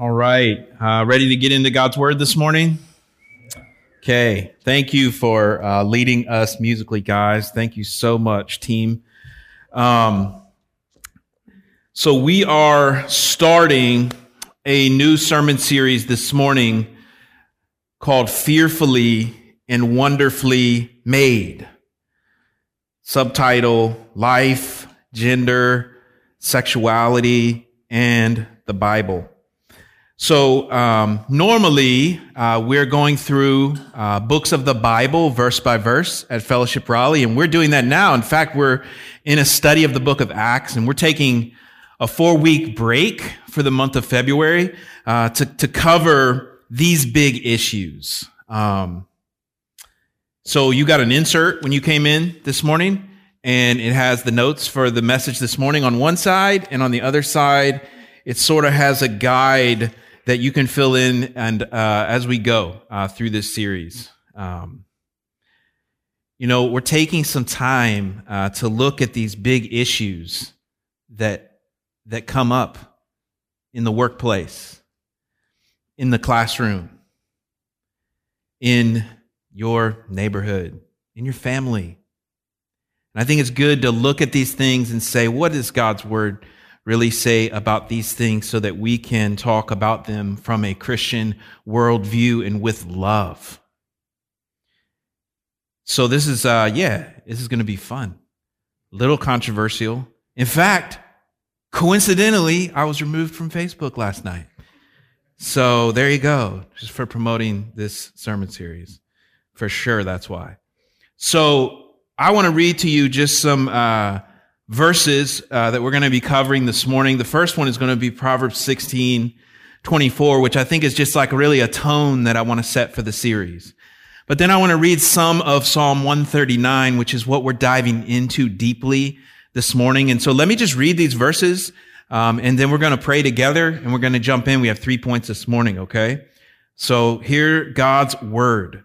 All right. Uh, ready to get into God's Word this morning? Okay. Thank you for uh, leading us musically, guys. Thank you so much, team. Um, so, we are starting a new sermon series this morning called Fearfully and Wonderfully Made. Subtitle Life, Gender, Sexuality, and the Bible. So um, normally uh, we're going through uh, books of the Bible verse by verse at Fellowship Raleigh, and we're doing that now. In fact, we're in a study of the book of Acts, and we're taking a four week break for the month of February uh, to to cover these big issues. Um, so you got an insert when you came in this morning, and it has the notes for the message this morning on one side, and on the other side, it sort of has a guide that you can fill in and uh, as we go uh, through this series. Um, you know, we're taking some time uh, to look at these big issues that that come up in the workplace, in the classroom, in your neighborhood, in your family. And I think it's good to look at these things and say, what is God's word? Really say about these things so that we can talk about them from a Christian worldview and with love. So this is, uh, yeah, this is going to be fun. Little controversial. In fact, coincidentally, I was removed from Facebook last night. So there you go, just for promoting this sermon series. For sure, that's why. So I want to read to you just some uh, verses uh, that we're going to be covering this morning. The first one is going to be Proverbs 16, 24, which I think is just like really a tone that I want to set for the series. But then I want to read some of Psalm 139, which is what we're diving into deeply this morning. And so let me just read these verses, um, and then we're going to pray together, and we're going to jump in. We have three points this morning, okay? So hear God's word.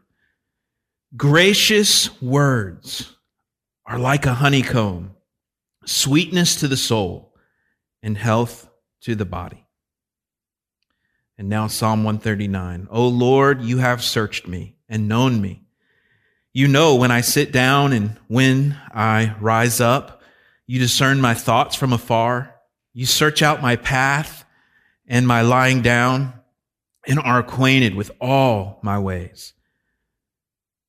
Gracious words are like a honeycomb sweetness to the soul, and health to the body. And now Psalm 139. O Lord, you have searched me and known me. You know when I sit down and when I rise up. You discern my thoughts from afar. You search out my path and my lying down and are acquainted with all my ways.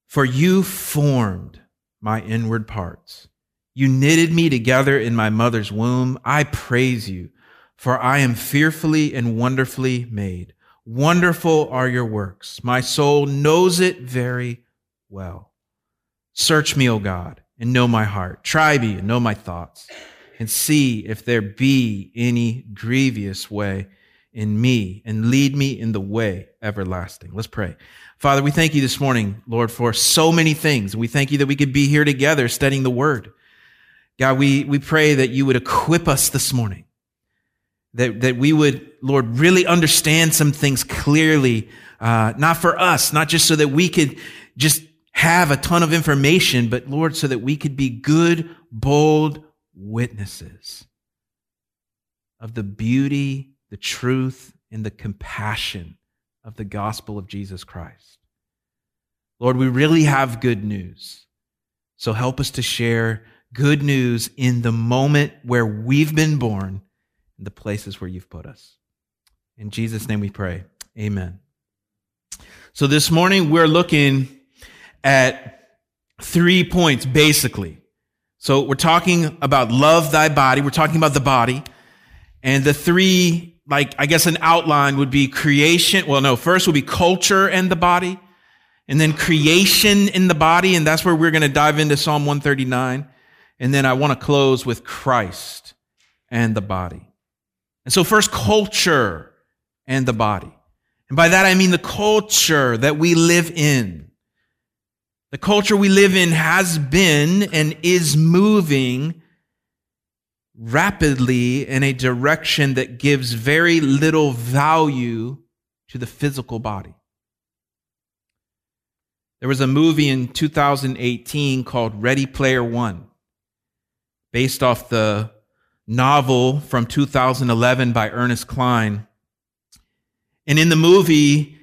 For you formed my inward parts. You knitted me together in my mother's womb. I praise you, for I am fearfully and wonderfully made. Wonderful are your works. My soul knows it very well. Search me, O God, and know my heart. Try me and know my thoughts, and see if there be any grievous way in me, and lead me in the way everlasting. Let's pray. Father, we thank you this morning, Lord, for so many things. We thank you that we could be here together studying the word. God, we, we pray that you would equip us this morning, that, that we would, Lord, really understand some things clearly, uh, not for us, not just so that we could just have a ton of information, but Lord, so that we could be good, bold witnesses of the beauty, the truth, and the compassion of the gospel of Jesus Christ. Lord, we really have good news. So help us to share good news in the moment where we've been born, the places where you've put us. In Jesus' name we pray. Amen. So this morning we're looking at three points basically. So we're talking about love thy body. We're talking about the body. And the three, like, I guess an outline would be creation. Well, no, first would be culture and the body. And then creation in the body. And that's where we're going to dive into Psalm 139. And then I want to close with Christ and the body. And so first culture and the body. And by that I mean the culture that we live in. The culture we live in has been and is moving rapidly in a direction that gives very little value to the physical body. There was a movie in 2018 called Ready Player One based off the novel from 2011 by Ernest Cline. And in the movie,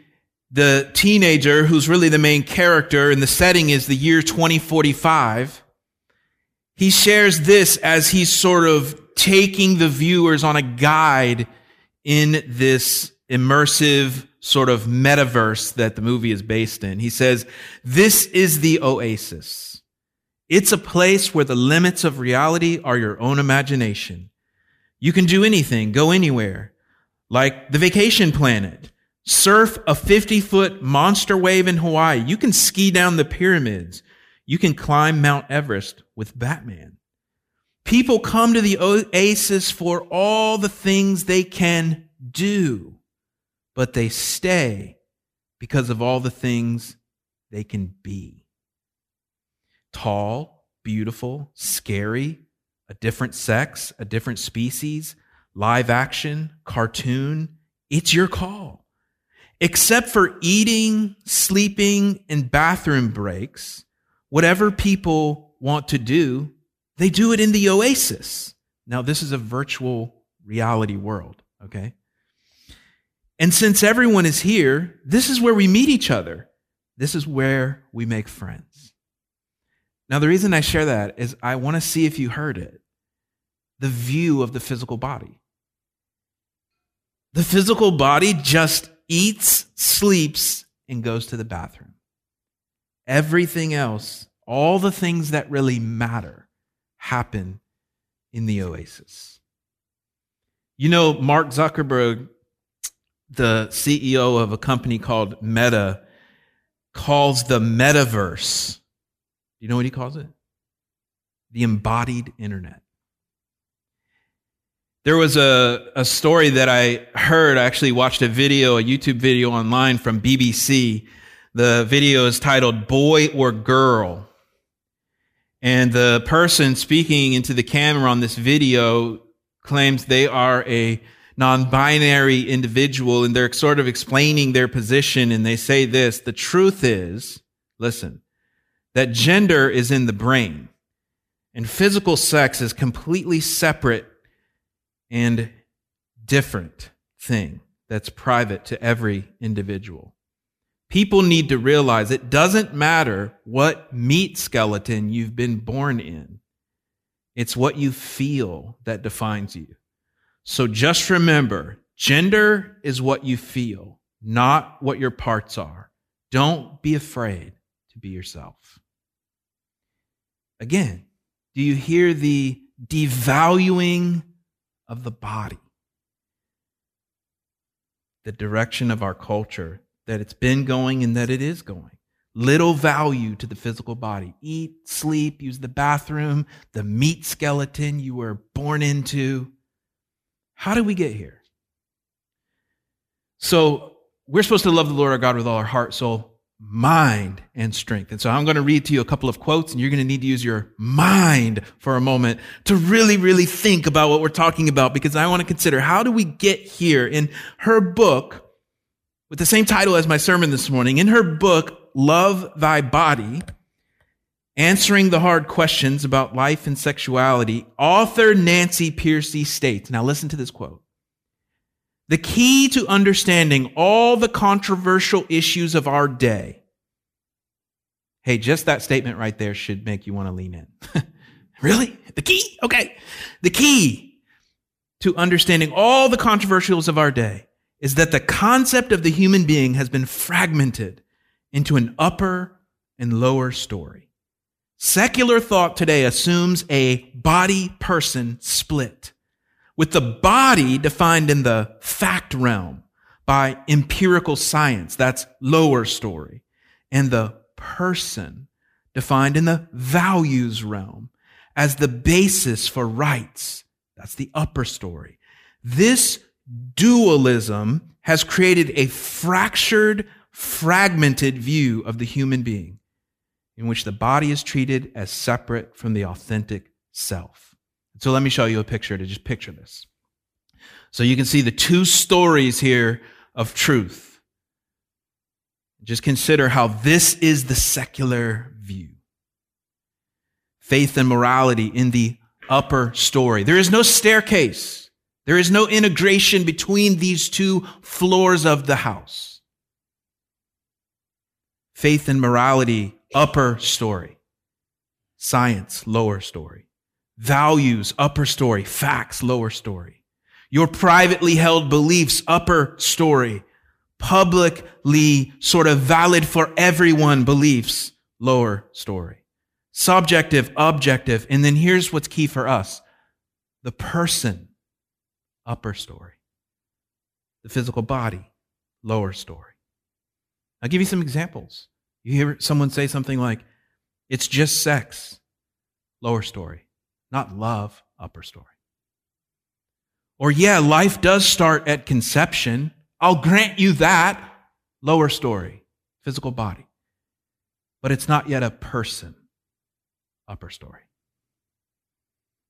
the teenager who's really the main character and the setting is the year 2045. He shares this as he's sort of taking the viewers on a guide in this immersive sort of metaverse that the movie is based in. He says, this is the oasis. It's a place where the limits of reality are your own imagination. You can do anything, go anywhere, like the vacation planet. Surf a 50 foot monster wave in Hawaii. You can ski down the pyramids. You can climb Mount Everest with Batman. People come to the oasis for all the things they can do, but they stay because of all the things they can be. Tall, beautiful, scary, a different sex, a different species, live action, cartoon. It's your call. Except for eating, sleeping, and bathroom breaks, whatever people want to do, they do it in the oasis. Now, this is a virtual reality world, okay? And since everyone is here, this is where we meet each other. This is where we make friends. Now, the reason I share that is I want to see if you heard it the view of the physical body. The physical body just eats, sleeps, and goes to the bathroom. Everything else, all the things that really matter, happen in the oasis. You know, Mark Zuckerberg, the CEO of a company called Meta, calls the metaverse. You know what he calls it? The embodied internet. There was a, a story that I heard. I actually watched a video, a YouTube video online from BBC. The video is titled Boy or Girl. And the person speaking into the camera on this video claims they are a non-binary individual and they're sort of explaining their position and they say this, the truth is, listen, that gender is in the brain and physical sex is completely separate and different thing that's private to every individual. People need to realize it doesn't matter what meat skeleton you've been born in. It's what you feel that defines you. So just remember, gender is what you feel, not what your parts are. Don't be afraid to be yourself. Again, do you hear the devaluing of the body. The direction of our culture, that it's been going and that it is going. Little value to the physical body. Eat, sleep, use the bathroom, the meat skeleton you were born into. How did we get here? So, we're supposed to love the Lord our God with all our heart, soul, mind and strength. And so I'm going to read to you a couple of quotes and you're going to need to use your mind for a moment to really, really think about what we're talking about because I want to consider how do we get here in her book with the same title as my sermon this morning. In her book, Love Thy Body, answering the hard questions about life and sexuality, author Nancy Pearcey states, now listen to this quote. The key to understanding all the controversial issues of our day. Hey, just that statement right there should make you want to lean in. really? The key? Okay. The key to understanding all the controversials of our day is that the concept of the human being has been fragmented into an upper and lower story. Secular thought today assumes a body person split with the body defined in the fact realm by empirical science, that's lower story, and the person defined in the values realm as the basis for rights, that's the upper story. This dualism has created a fractured, fragmented view of the human being in which the body is treated as separate from the authentic self. So let me show you a picture to just picture this. So you can see the two stories here of truth. Just consider how this is the secular view. Faith and morality in the upper story. There is no staircase There is no integration between these two floors of the house. Faith and morality, upper story. Science, lower story. Values, upper story. Facts, lower story. Your privately held beliefs, upper story. Publicly sort of valid for everyone beliefs, lower story. Subjective, objective. And then here's what's key for us. The person, upper story. The physical body, lower story. I'll give you some examples. You hear someone say something like, it's just sex, lower story, not love, upper story. Or, yeah, life does start at conception. I'll grant you that, lower story, physical body. But it's not yet a person, upper story.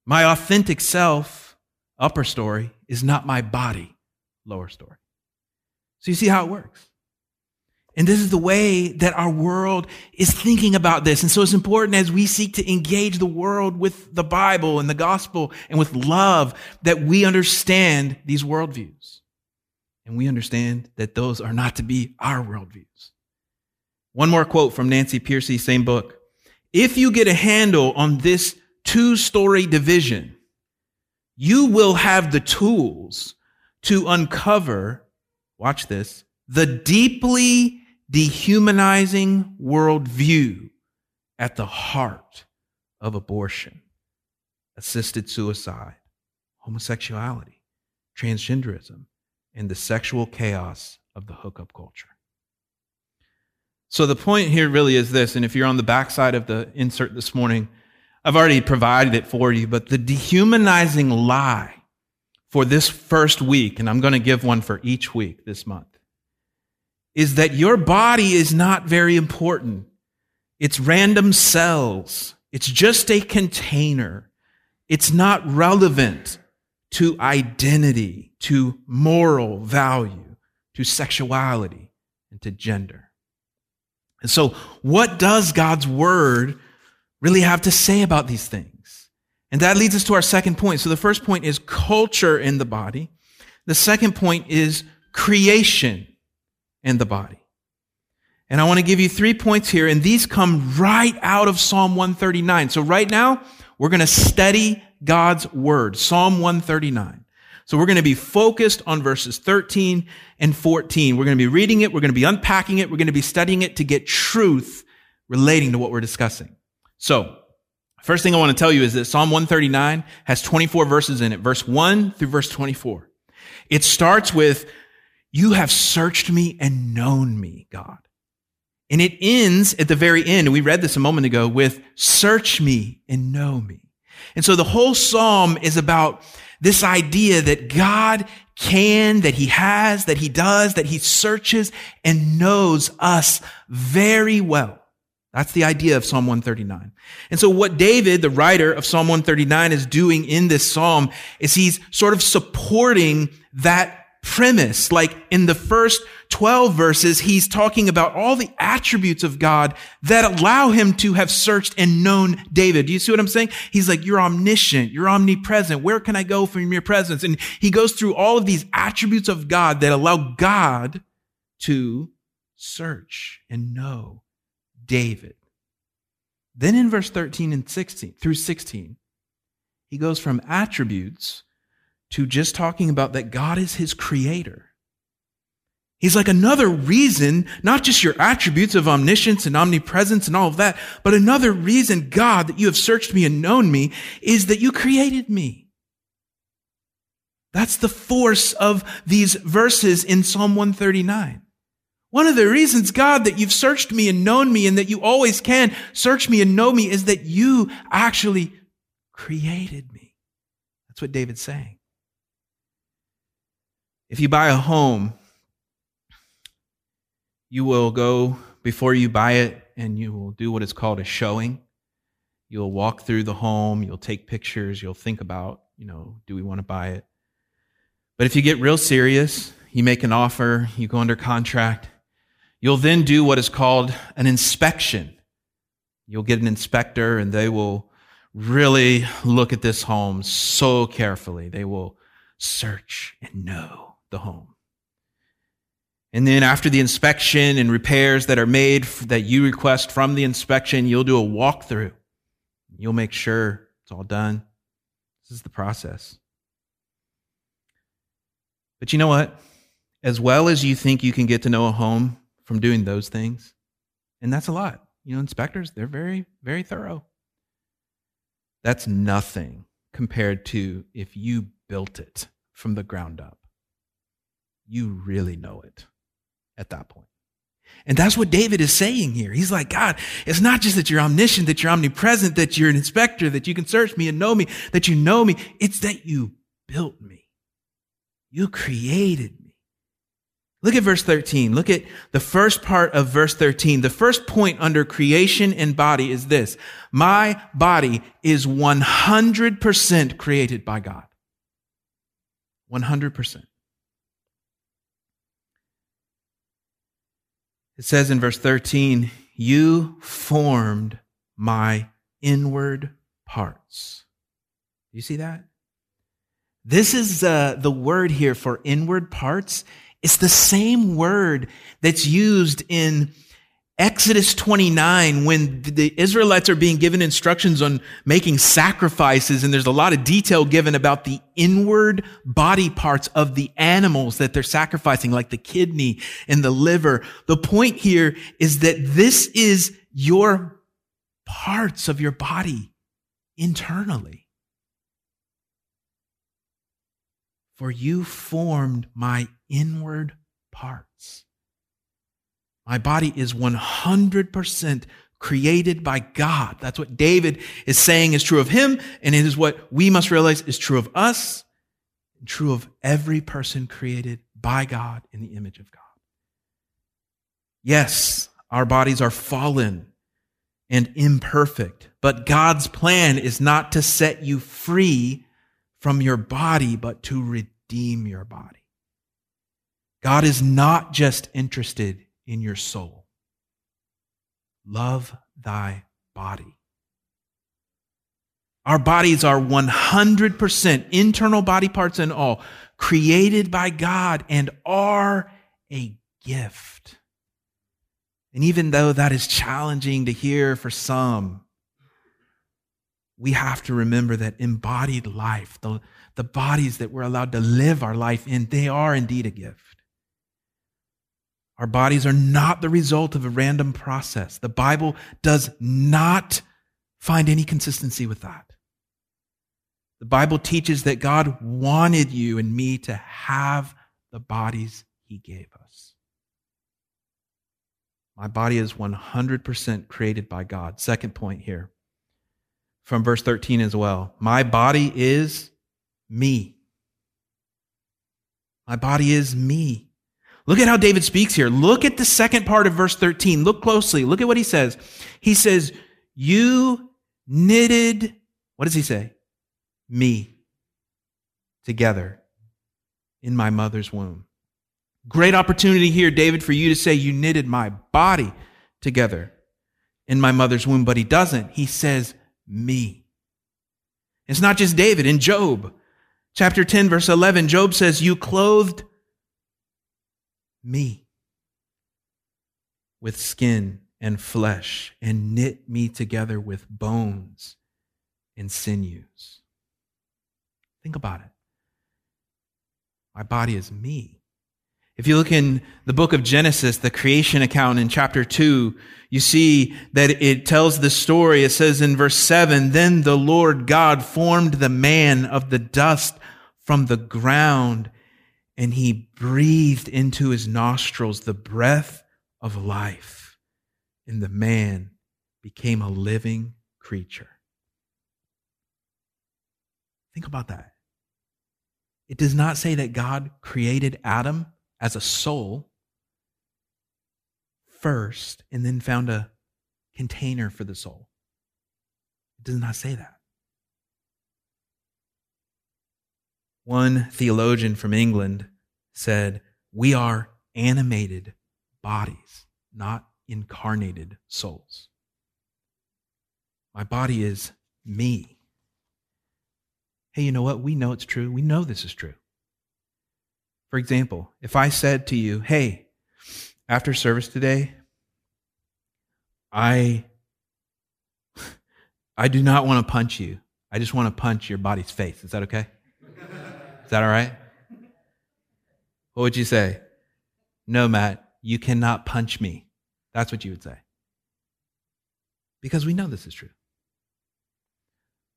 My authentic self, upper story, is not my body, lower story. So you see how it works. And this is the way that our world is thinking about this. And so it's important as we seek to engage the world with the Bible and the gospel and with love that we understand these worldviews. And we understand that those are not to be our worldviews. One more quote from Nancy Pearcey, same book. If you get a handle on this two story division, you will have the tools to uncover, watch this, the deeply dehumanizing worldview at the heart of abortion, assisted suicide, homosexuality, transgenderism, and the sexual chaos of the hookup culture. So the point here really is this, and if you're on the backside of the insert this morning, I've already provided it for you, but the dehumanizing lie for this first week, and I'm going to give one for each week this month, is that your body is not very important. It's random cells. It's just a container. It's not relevant to identity, to moral value, to sexuality, and to gender. And so, what does God's word really have to say about these things? And that leads us to our second point. So, the first point is culture in the body. The second point is creation and the body. And I want to give you three points here, and these come right out of Psalm 139. So right now, we're going to study God's word, Psalm 139. So we're going to be focused on verses 13 and 14. We're going to be reading it. We're going to be unpacking it. We're going to be studying it to get truth relating to what we're discussing. So first thing I want to tell you is that Psalm 139 has 24 verses in it, verse 1 through verse 24. It starts with you have searched me and known me, God. And it ends at the very end, we read this a moment ago, with search me and know me. And so the whole psalm is about this idea that God can, that he has, that he does, that he searches and knows us very well. That's the idea of Psalm 139. And so what David, the writer of Psalm 139 is doing in this psalm is he's sort of supporting that premise. Like in the first 12 verses, he's talking about all the attributes of God that allow him to have searched and known David. Do you see what I'm saying? He's like, you're omniscient. You're omnipresent. Where can I go from your presence? And he goes through all of these attributes of God that allow God to search and know David. Then in verse 13 and 16 through 16, he goes from attributes to just talking about that God is his creator. He's like another reason, not just your attributes of omniscience and omnipresence and all of that, but another reason, God, that you have searched me and known me is that you created me. That's the force of these verses in Psalm 139. One of the reasons, God, that you've searched me and known me and that you always can search me and know me is that you actually created me. That's what David's saying. If you buy a home, you will go before you buy it and you will do what is called a showing. You'll walk through the home, you'll take pictures, you'll think about, you know, do we want to buy it? But if you get real serious, you make an offer, you go under contract, you'll then do what is called an inspection. You'll get an inspector and they will really look at this home so carefully. They will search and know the home. And then after the inspection and repairs that are made that you request from the inspection, you'll do a walkthrough. You'll make sure it's all done. This is the process. But you know what? As well as you think you can get to know a home from doing those things, and that's a lot. You know, inspectors, they're very, very thorough. That's nothing compared to if you built it from the ground up. You really know it at that point. And that's what David is saying here. He's like, God, it's not just that you're omniscient, that you're omnipresent, that you're an inspector, that you can search me and know me, that you know me. It's that you built me. You created me. Look at verse 13. Look at the first part of verse 13. The first point under creation and body is this. My body is 100% created by God. 100%. It says in verse 13, You formed my inward parts. You see that? This is uh, the word here for inward parts. It's the same word that's used in Exodus 29, when the Israelites are being given instructions on making sacrifices, and there's a lot of detail given about the inward body parts of the animals that they're sacrificing, like the kidney and the liver. The point here is that this is your parts of your body internally. For you formed my inward parts. My body is 100% created by God. That's what David is saying is true of him, and it is what we must realize is true of us, true of every person created by God in the image of God. Yes, our bodies are fallen and imperfect, but God's plan is not to set you free from your body, but to redeem your body. God is not just interested in your soul. Love thy body. Our bodies are 100% internal body parts and all, created by God and are a gift. And even though that is challenging to hear for some, we have to remember that embodied life, the, the bodies that we're allowed to live our life in, they are indeed a gift. Our bodies are not the result of a random process. The Bible does not find any consistency with that. The Bible teaches that God wanted you and me to have the bodies he gave us. My body is 100% created by God. Second point here from verse 13 as well. My body is me. My body is me. Look at how David speaks here. Look at the second part of verse 13. Look closely. Look at what he says. He says, You knitted, what does he say? Me together in my mother's womb. Great opportunity here, David, for you to say, You knitted my body together in my mother's womb. But he doesn't. He says, Me. It's not just David. In Job, chapter 10, verse 11, Job says, You clothed me with skin and flesh and knit me together with bones and sinews. Think about it. My body is me. If you look in the book of Genesis, the creation account in chapter 2, you see that it tells the story. It says in verse 7 Then the Lord God formed the man of the dust from the ground and he breathed into his nostrils the breath of life, and the man became a living creature. Think about that. It does not say that God created Adam as a soul first and then found a container for the soul. It does not say that. One theologian from England said, We are animated bodies, not incarnated souls. My body is me. Hey, you know what? We know it's true. We know this is true. For example, if I said to you, hey, after service today, I I do not want to punch you. I just want to punch your body's face. Is that okay? Is that all right? What would you say? No, Matt, you cannot punch me. That's what you would say. Because we know this is true.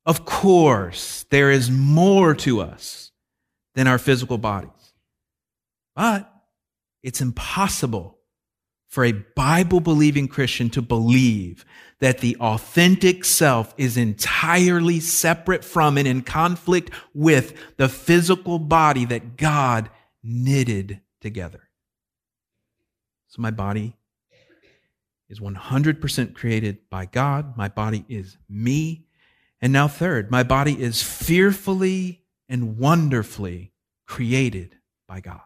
Of course, there is more to us than our physical bodies. But it's impossible for a Bible believing Christian to believe that the authentic self is entirely separate from and in conflict with the physical body that God knitted together. So my body is 100% created by God. My body is me. And now, third, my body is fearfully and wonderfully created by God.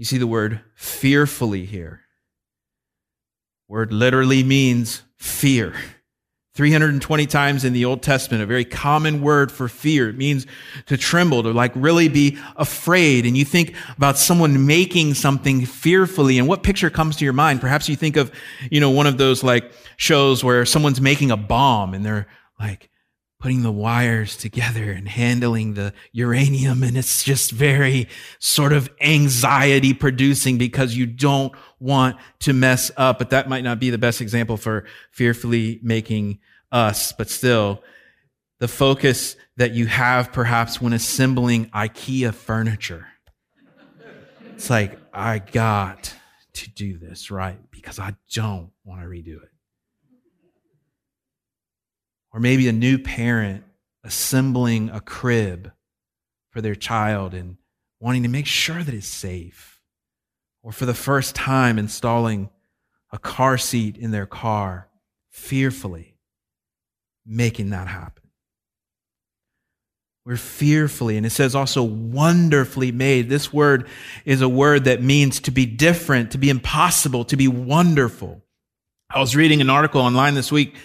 You see the word fearfully here. Word literally means fear. 320 times in the Old Testament, a very common word for fear. It means to tremble, to like really be afraid. And you think about someone making something fearfully and what picture comes to your mind? Perhaps you think of, you know, one of those like shows where someone's making a bomb and they're like putting the wires together and handling the uranium. And it's just very sort of anxiety producing because you don't want to mess up. But that might not be the best example for fearfully making us, but still the focus that you have perhaps when assembling IKEA furniture. It's like, I got to do this right because I don't want to redo it. Or maybe a new parent assembling a crib for their child and wanting to make sure that it's safe. Or for the first time installing a car seat in their car, fearfully making that happen. We're fearfully, and it says also wonderfully made. This word is a word that means to be different, to be impossible, to be wonderful. I was reading an article online this week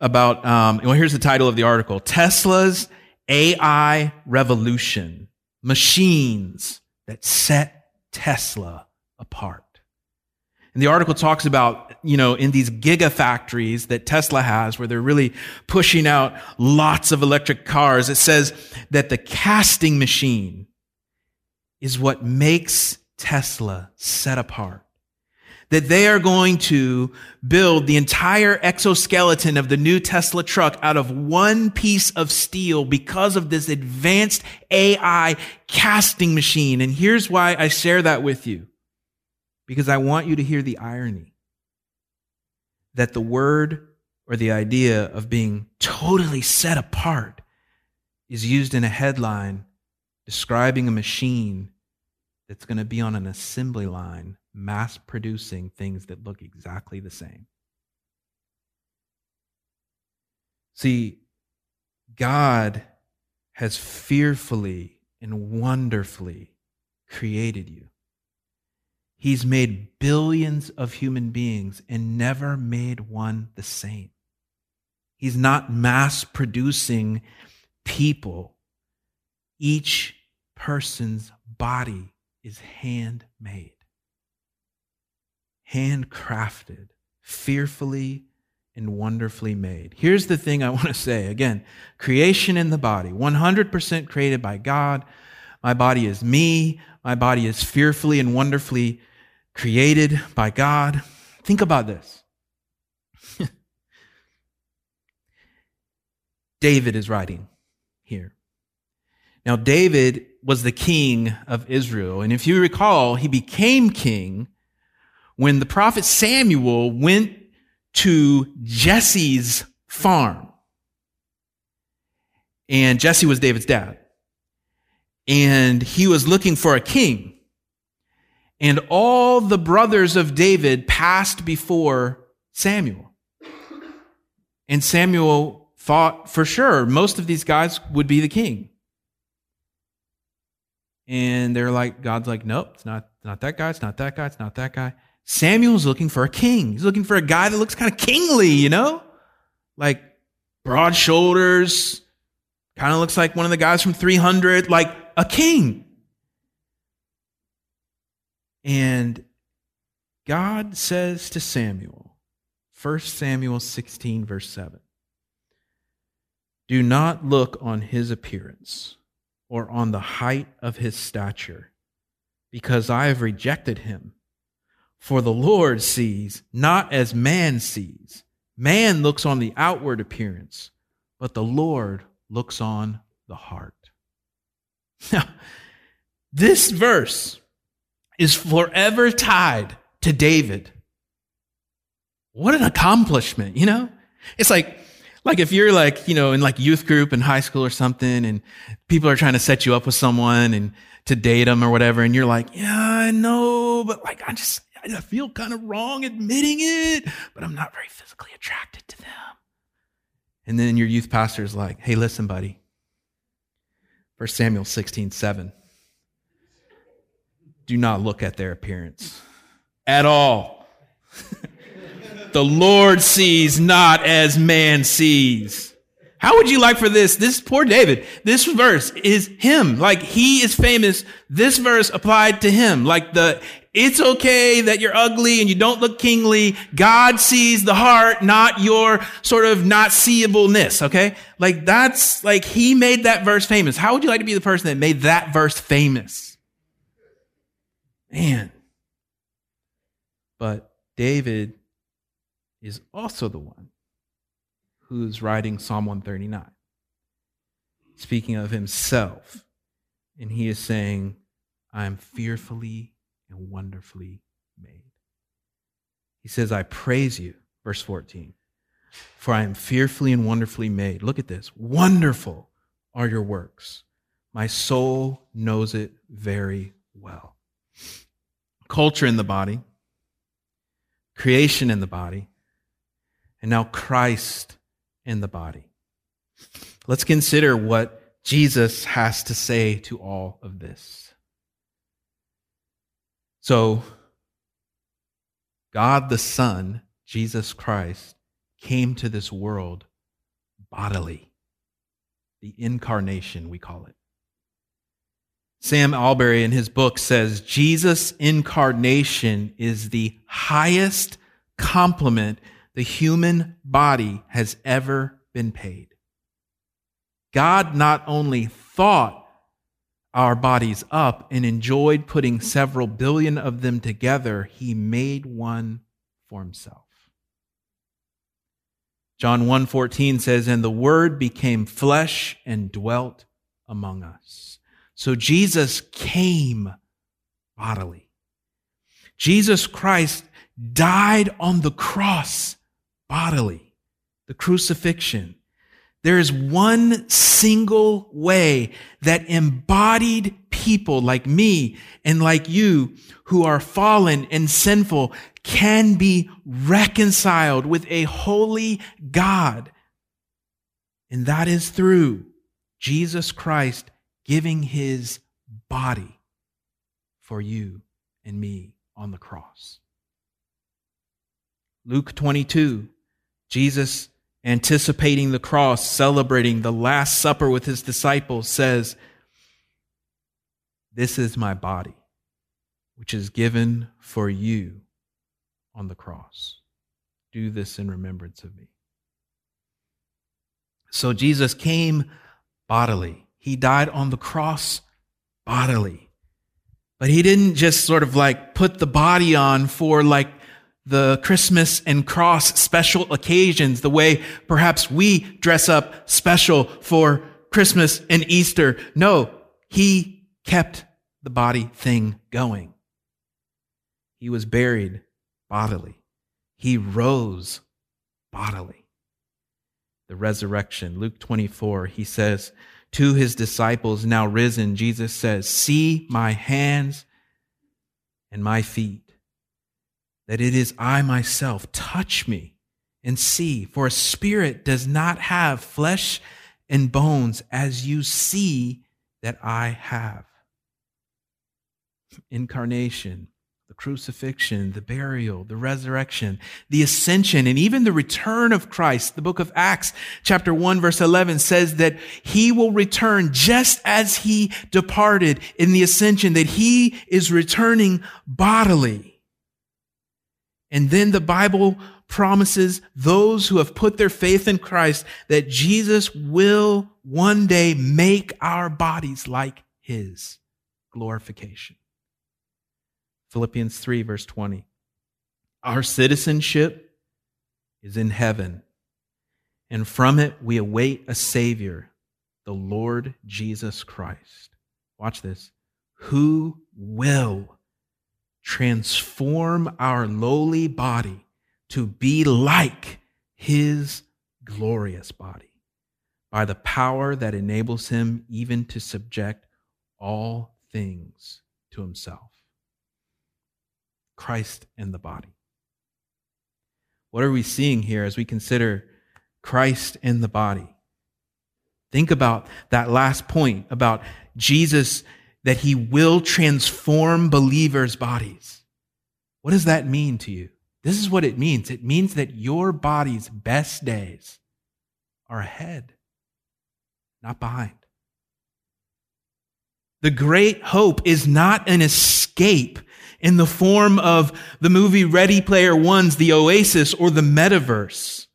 about, um, well, here's the title of the article. Tesla's AI Revolution. Machines that Set Tesla Apart. And the article talks about, you know, in these gigafactories that Tesla has, where they're really pushing out lots of electric cars, it says that the casting machine is what makes Tesla set apart that they are going to build the entire exoskeleton of the new Tesla truck out of one piece of steel because of this advanced AI casting machine. And here's why I share that with you. Because I want you to hear the irony that the word or the idea of being totally set apart is used in a headline describing a machine that's going to be on an assembly line mass producing things that look exactly the same. See, God has fearfully and wonderfully created you. He's made billions of human beings and never made one the same. He's not mass producing people. Each person's body is handmade handcrafted, fearfully and wonderfully made. Here's the thing I want to say again creation in the body, 100% created by God. My body is me. My body is fearfully and wonderfully created by God. Think about this. David is writing here. Now, David was the king of Israel. And if you recall, he became king when the prophet Samuel went to Jesse's farm. And Jesse was David's dad. And he was looking for a king. And all the brothers of David passed before Samuel. And Samuel thought for sure most of these guys would be the king. And they're like, God's like, nope, it's not, not that guy, it's not that guy, it's not that guy. Samuel's looking for a king. He's looking for a guy that looks kind of kingly, you know? Like broad shoulders, kind of looks like one of the guys from 300, like a king. And God says to Samuel, 1 Samuel 16, verse 7 Do not look on his appearance or on the height of his stature, because I have rejected him. For the Lord sees not as man sees. Man looks on the outward appearance, but the Lord looks on the heart. Now, this verse is forever tied to David. What an accomplishment, you know? It's like, like if you're like, you know, in like youth group in high school or something and people are trying to set you up with someone and to date them or whatever. And you're like, yeah, I know, but like, I just, I feel kind of wrong admitting it, but I'm not very physically attracted to them. And then your youth pastor is like, hey, listen, buddy. 1 Samuel 16, 7. Do not look at their appearance at all. the Lord sees not as man sees. How would you like for this? This poor David, this verse is him. Like he is famous. This verse applied to him. Like the, it's okay that you're ugly and you don't look kingly. God sees the heart, not your sort of not seeableness. Okay. Like that's like he made that verse famous. How would you like to be the person that made that verse famous? Man. But David is also the one who's writing Psalm 139, speaking of himself. And he is saying, I am fearfully and wonderfully made. He says, I praise you, verse 14, for I am fearfully and wonderfully made. Look at this. Wonderful are your works. My soul knows it very well. Culture in the body, creation in the body, and now Christ in the body. Let's consider what Jesus has to say to all of this. So, God the Son, Jesus Christ, came to this world bodily. The incarnation, we call it. Sam Allberry in his book says Jesus' incarnation is the highest compliment the human body has ever been paid. God not only thought our bodies up and enjoyed putting several billion of them together, he made one for himself. John 1:14 says and the word became flesh and dwelt among us. So Jesus came bodily. Jesus Christ died on the cross bodily, the crucifixion. There is one single way that embodied people like me and like you who are fallen and sinful can be reconciled with a holy God. And that is through Jesus Christ giving his body for you and me on the cross. Luke 22 Jesus, anticipating the cross, celebrating the Last Supper with his disciples, says, This is my body, which is given for you on the cross. Do this in remembrance of me. So Jesus came bodily. He died on the cross bodily. But he didn't just sort of like put the body on for like the Christmas and cross special occasions, the way perhaps we dress up special for Christmas and Easter. No, he kept the body thing going. He was buried bodily. He rose bodily. The resurrection, Luke 24, he says to his disciples, now risen, Jesus says, See my hands and my feet that it is I myself. Touch me and see, for a spirit does not have flesh and bones as you see that I have. Incarnation, the crucifixion, the burial, the resurrection, the ascension, and even the return of Christ. The book of Acts, chapter 1, verse 11 says that he will return just as he departed in the ascension, that he is returning bodily. And then the Bible promises those who have put their faith in Christ that Jesus will one day make our bodies like his glorification. Philippians 3, verse 20. Our citizenship is in heaven, and from it we await a Savior, the Lord Jesus Christ. Watch this. Who will transform our lowly body to be like his glorious body by the power that enables him even to subject all things to himself. Christ and the body. What are we seeing here as we consider Christ and the body? Think about that last point about Jesus, that he will transform believers' bodies. What does that mean to you? This is what it means it means that your body's best days are ahead, not behind. The great hope is not an escape in the form of the movie Ready Player One's The Oasis or the Metaverse,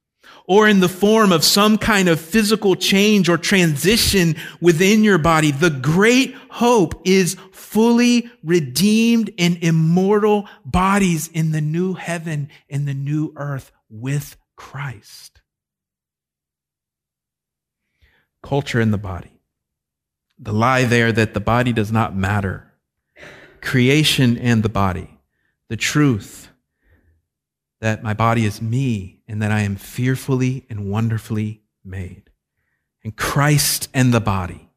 or in the form of some kind of physical change or transition within your body. The great hope is fully redeemed and immortal bodies in the new heaven and the new earth with Christ. Culture in the body. The lie there that the body does not matter creation and the body, the truth that my body is me and that I am fearfully and wonderfully made, and Christ and the body.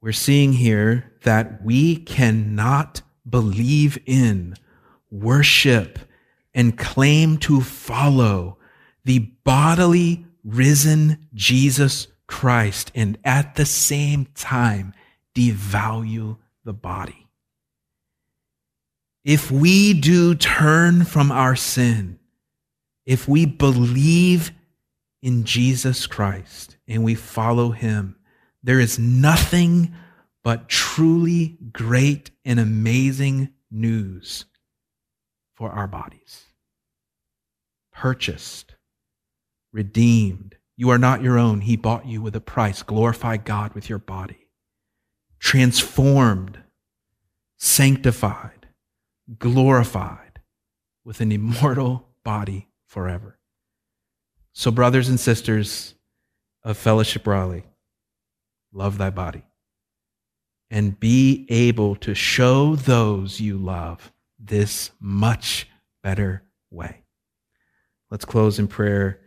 We're seeing here that we cannot believe in, worship, and claim to follow the bodily risen Jesus Christ and at the same time devalue the body. If we do turn from our sin, if we believe in Jesus Christ and we follow him, there is nothing but truly great and amazing news for our bodies. Purchased, redeemed. You are not your own. He bought you with a price. Glorify God with your body. Transformed, sanctified glorified with an immortal body forever. So, brothers and sisters of Fellowship Raleigh, love thy body and be able to show those you love this much better way. Let's close in prayer